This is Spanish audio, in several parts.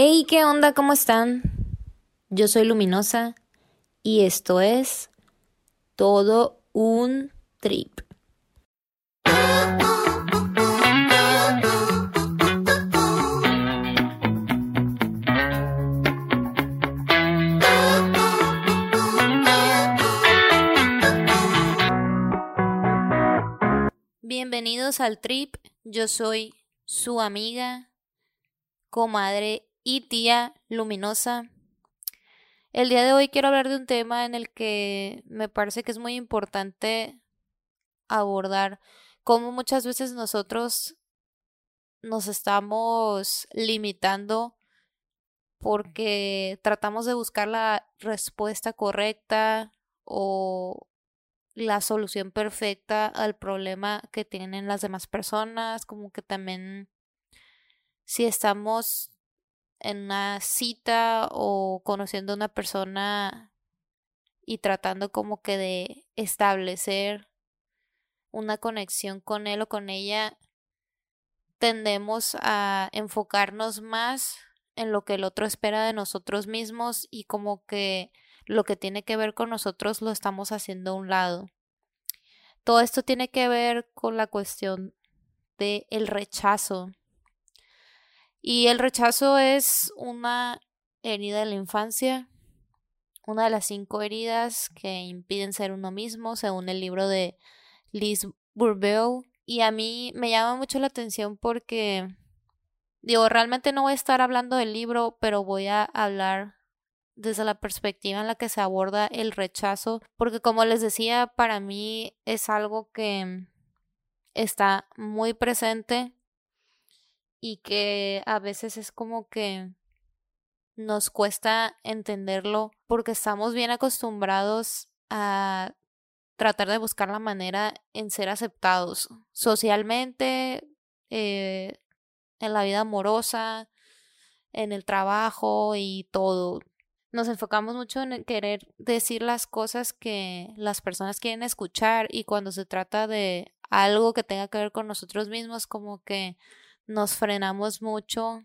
Hey, ¿qué onda? ¿Cómo están? Yo soy Luminosa y esto es todo un trip. Bienvenidos al trip. Yo soy su amiga, comadre y tía luminosa. El día de hoy quiero hablar de un tema en el que me parece que es muy importante abordar cómo muchas veces nosotros nos estamos limitando porque tratamos de buscar la respuesta correcta o la solución perfecta al problema que tienen las demás personas, como que también si estamos en una cita o conociendo a una persona y tratando como que de establecer una conexión con él o con ella, tendemos a enfocarnos más en lo que el otro espera de nosotros mismos y como que lo que tiene que ver con nosotros lo estamos haciendo a un lado. Todo esto tiene que ver con la cuestión de el rechazo. Y el rechazo es una herida de la infancia, una de las cinco heridas que impiden ser uno mismo, según el libro de Liz Bourbeau. Y a mí me llama mucho la atención porque, digo, realmente no voy a estar hablando del libro, pero voy a hablar desde la perspectiva en la que se aborda el rechazo, porque como les decía, para mí es algo que está muy presente y que a veces es como que nos cuesta entenderlo porque estamos bien acostumbrados a tratar de buscar la manera en ser aceptados socialmente, eh, en la vida amorosa, en el trabajo y todo. Nos enfocamos mucho en querer decir las cosas que las personas quieren escuchar y cuando se trata de algo que tenga que ver con nosotros mismos, como que nos frenamos mucho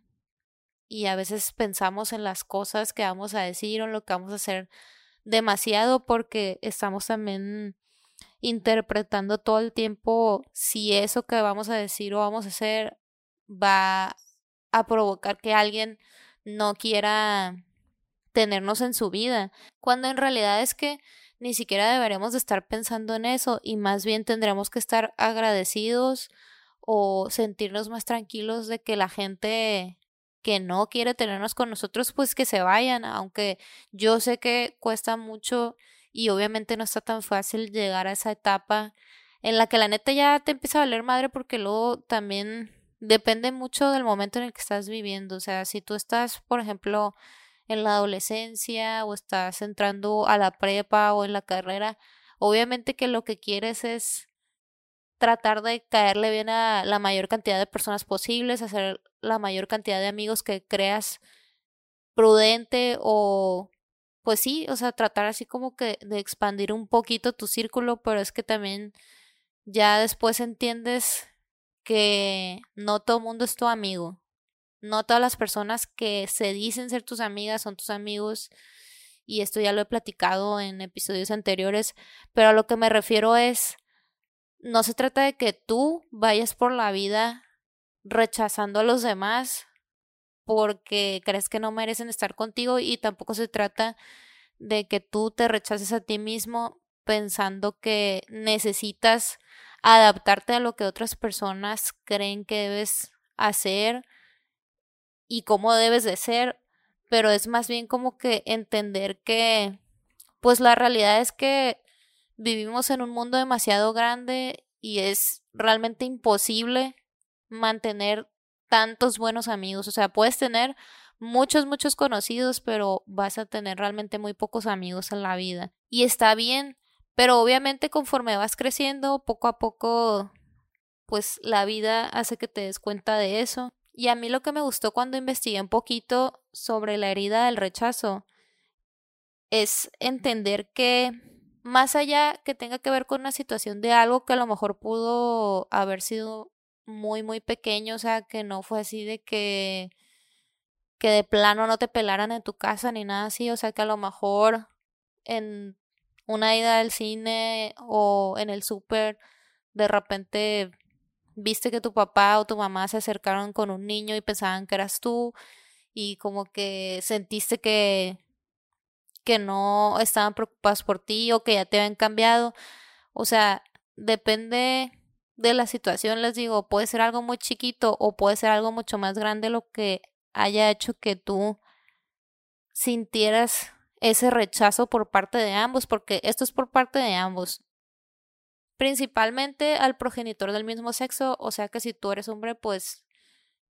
y a veces pensamos en las cosas que vamos a decir o lo que vamos a hacer demasiado porque estamos también interpretando todo el tiempo si eso que vamos a decir o vamos a hacer va a provocar que alguien no quiera tenernos en su vida, cuando en realidad es que ni siquiera deberíamos de estar pensando en eso y más bien tendremos que estar agradecidos o sentirnos más tranquilos de que la gente que no quiere tenernos con nosotros, pues que se vayan, aunque yo sé que cuesta mucho y obviamente no está tan fácil llegar a esa etapa en la que la neta ya te empieza a valer madre porque luego también depende mucho del momento en el que estás viviendo, o sea, si tú estás, por ejemplo, en la adolescencia o estás entrando a la prepa o en la carrera, obviamente que lo que quieres es tratar de caerle bien a la mayor cantidad de personas posibles, hacer la mayor cantidad de amigos que creas prudente o pues sí, o sea, tratar así como que de expandir un poquito tu círculo, pero es que también ya después entiendes que no todo el mundo es tu amigo. No todas las personas que se dicen ser tus amigas son tus amigos y esto ya lo he platicado en episodios anteriores, pero a lo que me refiero es no se trata de que tú vayas por la vida rechazando a los demás porque crees que no merecen estar contigo y tampoco se trata de que tú te rechaces a ti mismo pensando que necesitas adaptarte a lo que otras personas creen que debes hacer y cómo debes de ser, pero es más bien como que entender que pues la realidad es que vivimos en un mundo demasiado grande y es realmente imposible mantener tantos buenos amigos. O sea, puedes tener muchos, muchos conocidos, pero vas a tener realmente muy pocos amigos en la vida. Y está bien, pero obviamente conforme vas creciendo, poco a poco, pues la vida hace que te des cuenta de eso. Y a mí lo que me gustó cuando investigué un poquito sobre la herida del rechazo es entender que más allá que tenga que ver con una situación de algo que a lo mejor pudo haber sido muy, muy pequeño, o sea, que no fue así de que que de plano no te pelaran en tu casa ni nada así, o sea que a lo mejor en una ida al cine o en el súper de repente viste que tu papá o tu mamá se acercaron con un niño y pensaban que eras tú y como que sentiste que que no estaban preocupados por ti o que ya te habían cambiado. O sea, depende de la situación, les digo, puede ser algo muy chiquito o puede ser algo mucho más grande lo que haya hecho que tú sintieras ese rechazo por parte de ambos, porque esto es por parte de ambos. Principalmente al progenitor del mismo sexo, o sea que si tú eres hombre, pues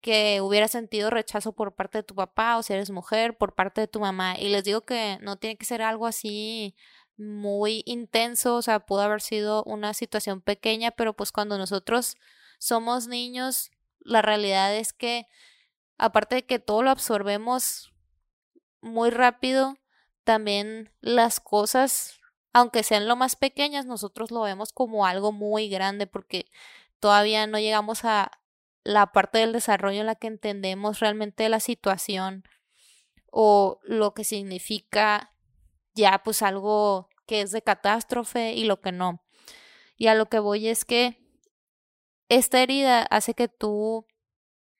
que hubiera sentido rechazo por parte de tu papá o si eres mujer por parte de tu mamá. Y les digo que no tiene que ser algo así muy intenso, o sea, pudo haber sido una situación pequeña, pero pues cuando nosotros somos niños, la realidad es que aparte de que todo lo absorbemos muy rápido, también las cosas, aunque sean lo más pequeñas, nosotros lo vemos como algo muy grande porque todavía no llegamos a la parte del desarrollo en la que entendemos realmente la situación o lo que significa ya pues algo que es de catástrofe y lo que no. Y a lo que voy es que esta herida hace que tú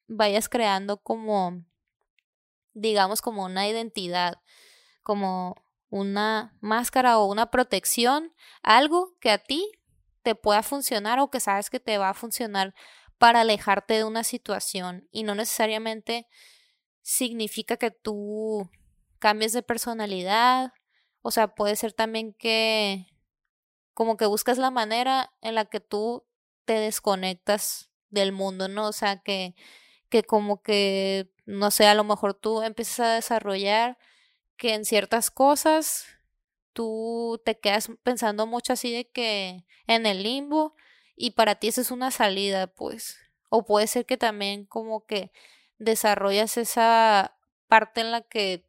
vayas creando como, digamos, como una identidad, como una máscara o una protección, algo que a ti te pueda funcionar o que sabes que te va a funcionar para alejarte de una situación y no necesariamente significa que tú cambies de personalidad, o sea, puede ser también que como que buscas la manera en la que tú te desconectas del mundo, ¿no? O sea, que que como que no sé, a lo mejor tú empiezas a desarrollar que en ciertas cosas tú te quedas pensando mucho así de que en el limbo y para ti esa es una salida, pues. O puede ser que también como que desarrollas esa parte en la que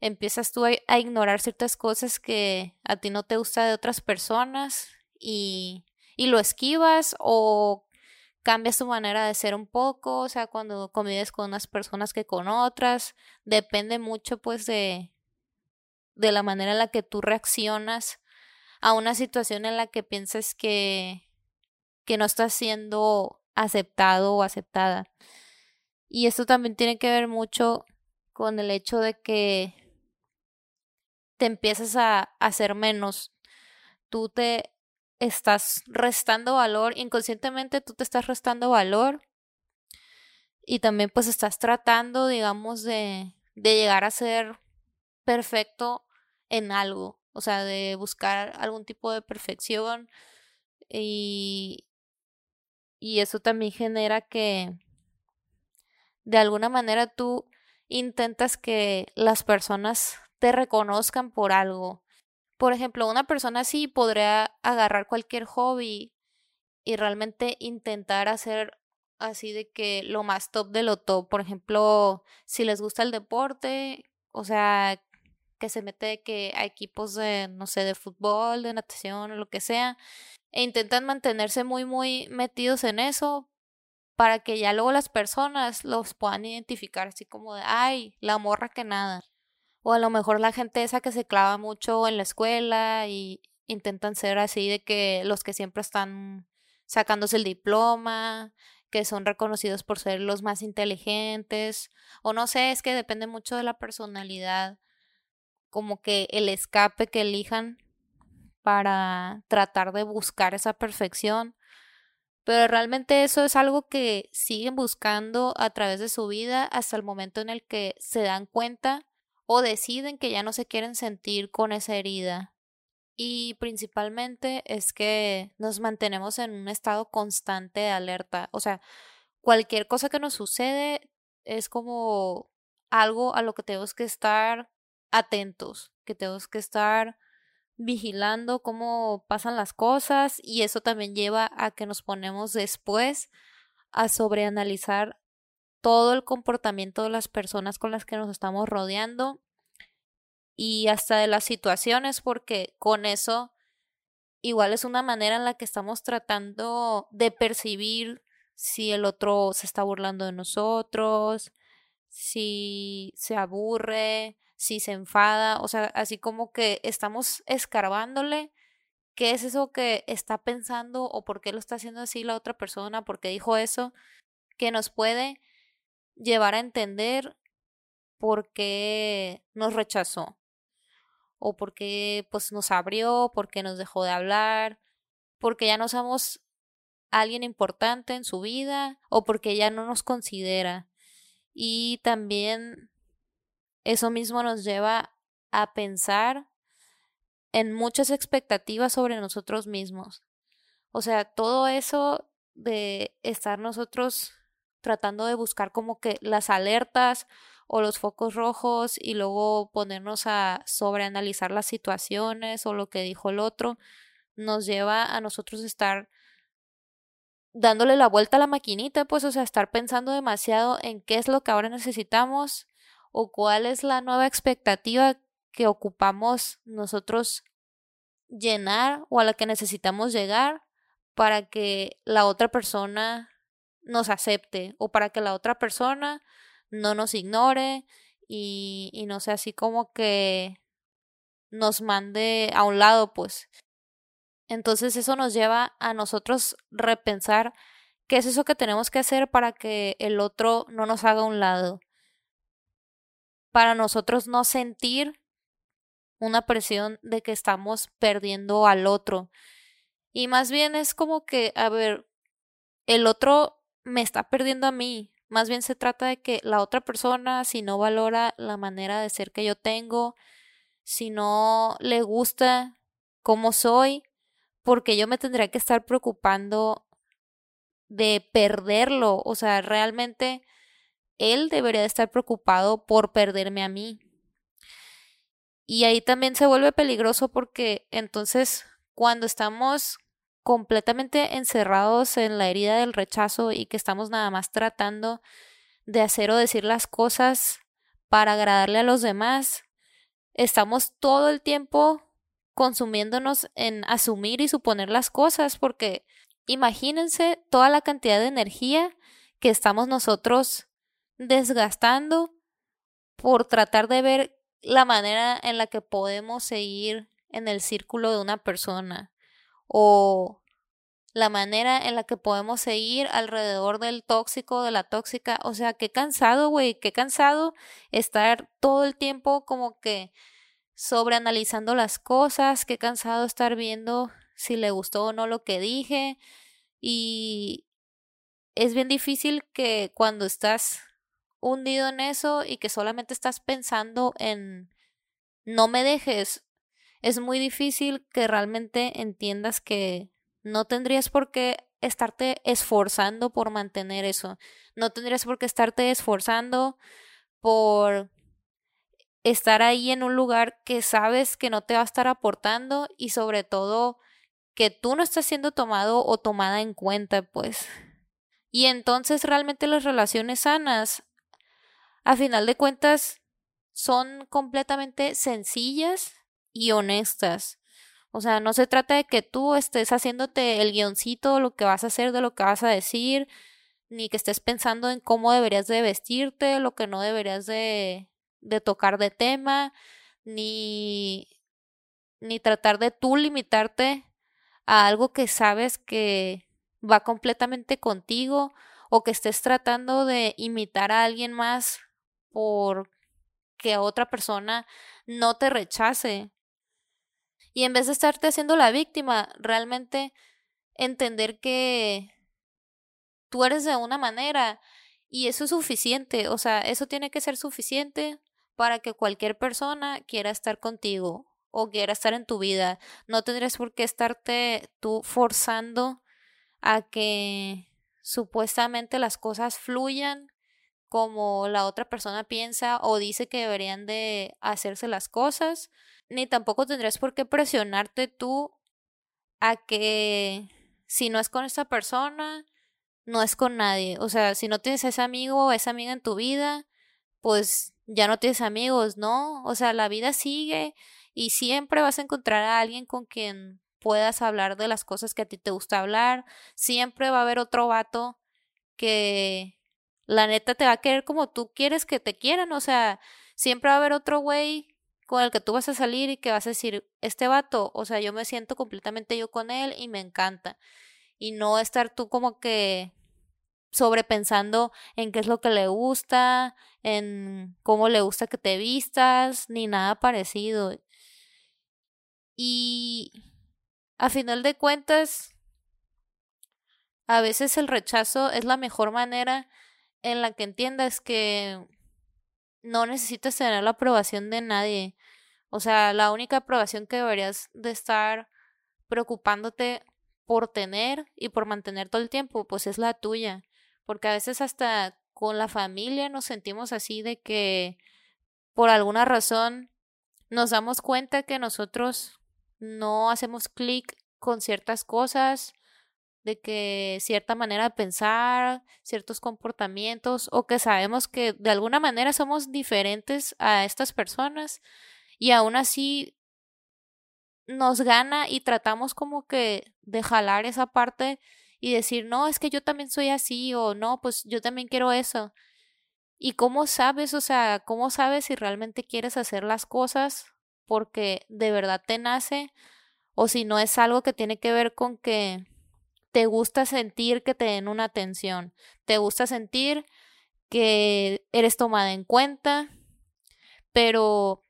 empiezas tú a, ignorar ciertas cosas que a ti no te gusta de otras personas y, y lo esquivas o cambias tu manera de ser un poco, o sea, cuando convives con unas personas que con otras, depende mucho pues de de la manera en la que tú reaccionas a una situación en la que piensas que que no estás siendo aceptado o aceptada. Y esto también tiene que ver mucho con el hecho de que te empiezas a hacer menos. Tú te estás restando valor, inconscientemente tú te estás restando valor y también pues estás tratando, digamos, de, de llegar a ser perfecto en algo, o sea, de buscar algún tipo de perfección y, y eso también genera que de alguna manera tú intentas que las personas te reconozcan por algo. Por ejemplo, una persona así podría agarrar cualquier hobby y realmente intentar hacer así de que lo más top de lo top. Por ejemplo, si les gusta el deporte, o sea, que se mete que a equipos de, no sé, de fútbol, de natación o lo que sea, e intentan mantenerse muy, muy metidos en eso para que ya luego las personas los puedan identificar así como de, ay, la morra que nada. O a lo mejor la gente esa que se clava mucho en la escuela y intentan ser así de que los que siempre están sacándose el diploma, que son reconocidos por ser los más inteligentes, o no sé, es que depende mucho de la personalidad, como que el escape que elijan para tratar de buscar esa perfección. Pero realmente eso es algo que siguen buscando a través de su vida hasta el momento en el que se dan cuenta o deciden que ya no se quieren sentir con esa herida. Y principalmente es que nos mantenemos en un estado constante de alerta. O sea, cualquier cosa que nos sucede es como algo a lo que tenemos que estar atentos, que tenemos que estar vigilando cómo pasan las cosas y eso también lleva a que nos ponemos después a sobreanalizar todo el comportamiento de las personas con las que nos estamos rodeando y hasta de las situaciones porque con eso igual es una manera en la que estamos tratando de percibir si el otro se está burlando de nosotros, si se aburre, si se enfada, o sea, así como que estamos escarbándole qué es eso que está pensando o por qué lo está haciendo así la otra persona, por qué dijo eso, que nos puede llevar a entender por qué nos rechazó o por qué pues nos abrió, por qué nos dejó de hablar, porque ya no somos alguien importante en su vida o porque ya no nos considera. Y también eso mismo nos lleva a pensar en muchas expectativas sobre nosotros mismos. O sea, todo eso de estar nosotros tratando de buscar como que las alertas o los focos rojos y luego ponernos a sobreanalizar las situaciones o lo que dijo el otro, nos lleva a nosotros estar dándole la vuelta a la maquinita, pues, o sea, estar pensando demasiado en qué es lo que ahora necesitamos o cuál es la nueva expectativa que ocupamos nosotros llenar o a la que necesitamos llegar para que la otra persona nos acepte o para que la otra persona no nos ignore y, no sea así como que nos mande a un lado, pues. Entonces eso nos lleva a nosotros repensar qué es eso que tenemos que hacer para que el otro no nos haga a un lado. Para nosotros no sentir una presión de que estamos perdiendo al otro. Y más bien es como que, a ver, el otro me está perdiendo a mí. Más bien se trata de que la otra persona, si no valora la manera de ser que yo tengo, si no le gusta cómo soy, porque yo me tendría que estar preocupando de perderlo. O sea, realmente él debería estar preocupado por perderme a mí. Y ahí también se vuelve peligroso porque entonces cuando estamos completamente encerrados en la herida del rechazo y que estamos nada más tratando de hacer o decir las cosas para agradarle a los demás, estamos todo el tiempo consumiéndonos en asumir y suponer las cosas porque imagínense toda la cantidad de energía que estamos nosotros desgastando por tratar de ver la manera en la que podemos seguir en el círculo de una persona o la manera en la que podemos seguir alrededor del tóxico, de la tóxica. O sea, qué cansado, güey, qué cansado estar todo el tiempo como que sobreanalizando las cosas, qué cansado estar viendo si le gustó o no lo que dije y es bien difícil que cuando estás hundido en eso y que solamente estás pensando en no me dejes, es muy difícil que realmente entiendas que no tendrías por qué estarte esforzando por mantener eso. No tendrías por qué estarte esforzando por estar ahí en un lugar que sabes que no te va a estar aportando y sobre todo que tú no estás siendo tomado o tomada en cuenta, pues. Y entonces realmente las relaciones sanas, a final de cuentas, son completamente sencillas y honestas. O sea, no se trata de que tú estés haciéndote el guioncito, lo que vas a hacer, de lo que vas a decir, ni que estés pensando en cómo deberías de vestirte, lo que no deberías de, de tocar de tema, ni, ni tratar de tú limitarte a algo que sabes que va completamente contigo o que estés tratando de imitar a alguien más por que otra persona no te rechace. Y en vez de estarte haciendo la víctima, realmente entender que tú eres de una manera y eso es suficiente, o sea, eso tiene que ser suficiente para que cualquier persona quiera estar contigo o quiera estar en tu vida. No tendrías por qué estarte tú forzando a que supuestamente las cosas fluyan como la otra persona piensa o dice que deberían de hacerse las cosas, ni tampoco tendrías por qué presionarte tú a que si no es con esa persona, no es con nadie. O sea, si no tienes ese amigo o esa amiga en tu vida, pues ya no tienes amigos, ¿no? O sea, la vida sigue y siempre vas a encontrar a alguien con quien puedas hablar de las cosas que a ti te gusta hablar. Siempre va a haber otro vato que la neta te va a querer como tú quieres que te quieran, o sea, siempre va a haber otro güey con el que tú vas a salir y que vas a decir, este vato, o sea, yo me siento completamente yo con él y me encanta. Y no estar tú como que sobrepensando en qué es lo que le gusta, en cómo le gusta que te vistas, ni nada parecido. Y a final de cuentas, a veces el rechazo es la mejor manera en la que entiendas que no necesitas tener la aprobación de nadie. O sea, la única aprobación que deberías de estar preocupándote por tener y por mantener todo el tiempo, pues es la tuya. Porque a veces hasta con la familia nos sentimos así de que por alguna razón nos damos cuenta que nosotros no hacemos clic con ciertas cosas de que cierta manera de pensar, ciertos comportamientos o que sabemos que de alguna manera somos diferentes a estas personas y aún así nos gana y tratamos como que de jalar esa parte y decir, no, es que yo también soy así o no, pues yo también quiero eso. ¿Y cómo sabes, o sea, cómo sabes si realmente quieres hacer las cosas porque de verdad te nace o si no es algo que tiene que ver con que te gusta sentir que te den una atención, te gusta sentir que eres tomada en cuenta, pero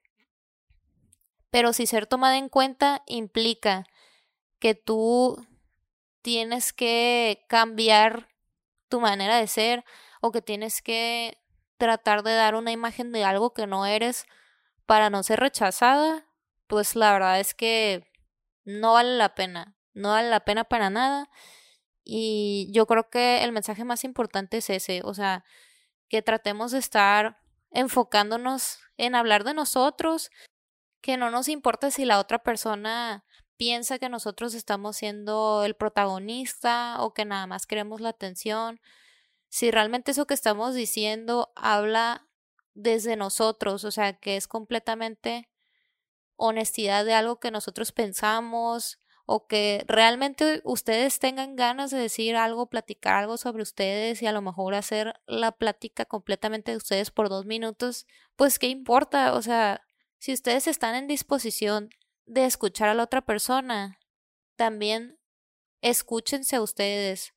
pero si ser tomada en cuenta implica que tú tienes que cambiar tu manera de ser o que tienes que tratar de dar una imagen de algo que no eres para no ser rechazada, pues la verdad es que no vale la pena no vale la pena para nada. Y yo creo que el mensaje más importante es ese, o sea, que tratemos de estar enfocándonos en hablar de nosotros, que no nos importa si la otra persona piensa que nosotros estamos siendo el protagonista o que nada más queremos la atención. Si realmente eso que estamos diciendo habla desde nosotros, o sea, que es completamente honestidad de algo que nosotros pensamos, o que realmente ustedes tengan ganas de decir algo, platicar algo sobre ustedes y a lo mejor hacer la plática completamente de ustedes por dos minutos, pues qué importa, o sea, si ustedes están en disposición de escuchar a la otra persona, también escúchense a ustedes,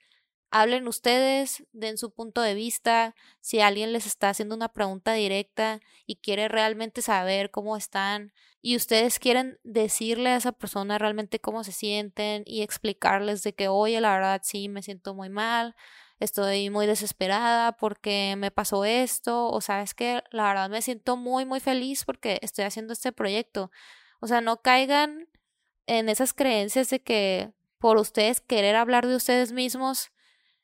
hablen ustedes, den su punto de vista, si alguien les está haciendo una pregunta directa y quiere realmente saber cómo están y ustedes quieren decirle a esa persona realmente cómo se sienten y explicarles de que, oye, la verdad sí, me siento muy mal, estoy muy desesperada porque me pasó esto, o sabes que la verdad me siento muy, muy feliz porque estoy haciendo este proyecto. O sea, no caigan en esas creencias de que por ustedes querer hablar de ustedes mismos,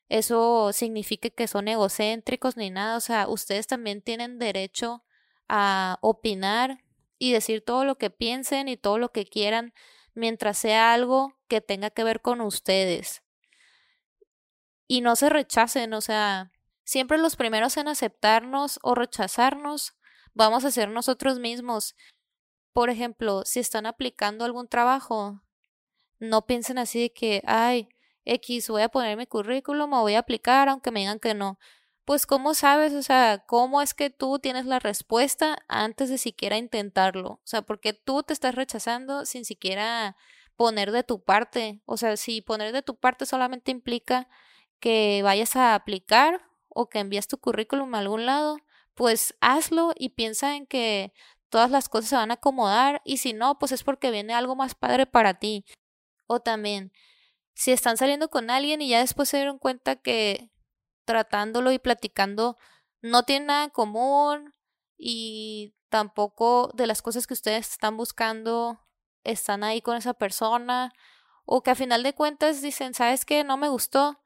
eso significa que son egocéntricos ni nada, o sea, ustedes también tienen derecho a opinar y decir todo lo que piensen y todo lo que quieran mientras sea algo que tenga que ver con ustedes. Y no se rechacen, o sea, siempre los primeros en aceptarnos o rechazarnos vamos a ser nosotros mismos. Por ejemplo, si están aplicando algún trabajo, no piensen así de que, ay, X, voy a poner mi currículum o voy a aplicar aunque me digan que no. Pues ¿cómo sabes? O sea, ¿cómo es que tú tienes la respuesta antes de siquiera intentarlo? O sea, porque tú te estás rechazando sin siquiera poner de tu parte. O sea, si poner de tu parte solamente implica que vayas a aplicar o que envías tu currículum a algún lado, pues hazlo y piensa en que todas las cosas se van a acomodar y si no, pues es porque viene algo más padre para ti. O también, si están saliendo con alguien y ya después se dieron cuenta que tratándolo y platicando no tienen nada en común y tampoco de las cosas que ustedes están buscando están ahí con esa persona o que a final de cuentas dicen, ¿sabes qué? No me gustó.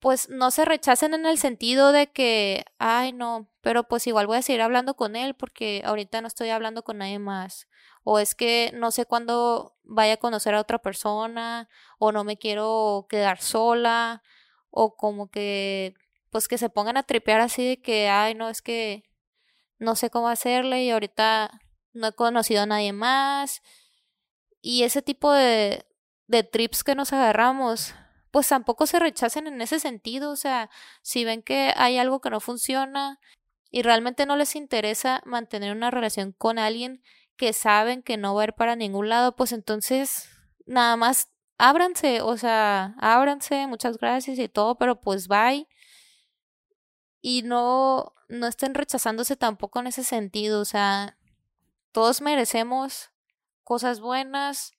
Pues no se rechacen en el sentido de que, ay, no, pero pues igual voy a seguir hablando con él porque ahorita no estoy hablando con nadie más o es que no sé cuándo vaya a conocer a otra persona, o no me quiero quedar sola, o como que, pues que se pongan a tripear así de que, ay, no, es que no sé cómo hacerle y ahorita no he conocido a nadie más. Y ese tipo de, de trips que nos agarramos, pues tampoco se rechacen en ese sentido, o sea, si ven que hay algo que no funciona y realmente no les interesa mantener una relación con alguien que saben que no va a ir para ningún lado, pues entonces nada más ábranse, o sea, ábranse, muchas gracias y todo, pero pues bye. Y no, no estén rechazándose tampoco en ese sentido, o sea, todos merecemos cosas buenas.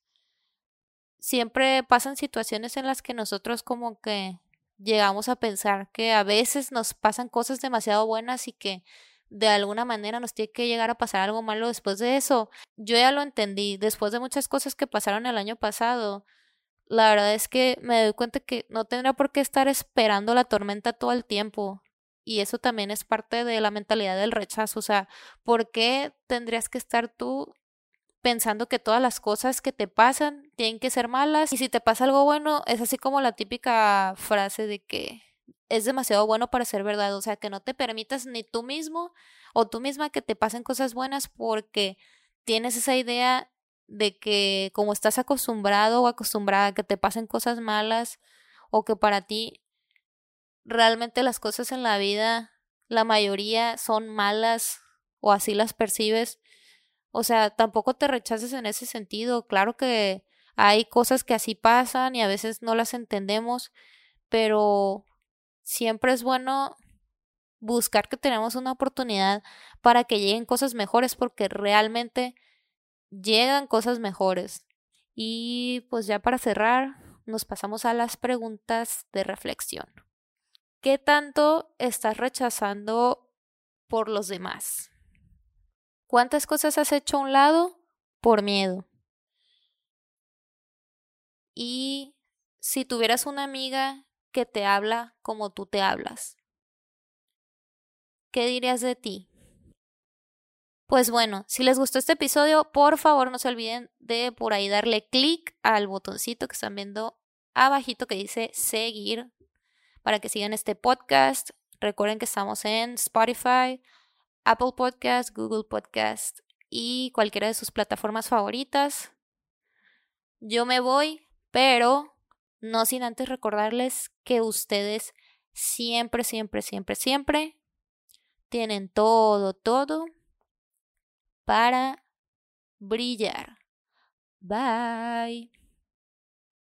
Siempre pasan situaciones en las que nosotros como que llegamos a pensar que a veces nos pasan cosas demasiado buenas y que de alguna manera nos tiene que llegar a pasar algo malo después de eso. Yo ya lo entendí, después de muchas cosas que pasaron el año pasado, la verdad es que me doy cuenta que no tendría por qué estar esperando la tormenta todo el tiempo. Y eso también es parte de la mentalidad del rechazo. O sea, ¿por qué tendrías que estar tú pensando que todas las cosas que te pasan tienen que ser malas? Y si te pasa algo bueno, es así como la típica frase de que es demasiado bueno para ser verdad. O sea, que no te permitas ni tú mismo o tú misma que te pasen cosas buenas porque tienes esa idea de que como estás acostumbrado o acostumbrada a que te pasen cosas malas o que para ti realmente las cosas en la vida, la mayoría son malas o así las percibes. O sea, tampoco te rechaces en ese sentido. Claro que hay cosas que así pasan y a veces no las entendemos, pero siempre es bueno buscar que tenemos una oportunidad para que lleguen cosas mejores porque realmente llegan cosas mejores. Y pues ya para cerrar, nos pasamos a las preguntas de reflexión. ¿Qué tanto estás rechazando por los demás? ¿Cuántas cosas has hecho a un lado por miedo? Y si tuvieras una amiga que te habla como tú te hablas. ¿Qué dirías de ti? Pues bueno, si les gustó este episodio, por favor no se olviden de por ahí darle clic al botoncito que están viendo abajito que dice seguir para que sigan este podcast. Recuerden que estamos en Spotify, Apple Podcast, Google Podcast y cualquiera de sus plataformas favoritas. Yo me voy, pero no sin antes recordarles que ustedes siempre, siempre, siempre, siempre tienen todo, todo para brillar. Bye.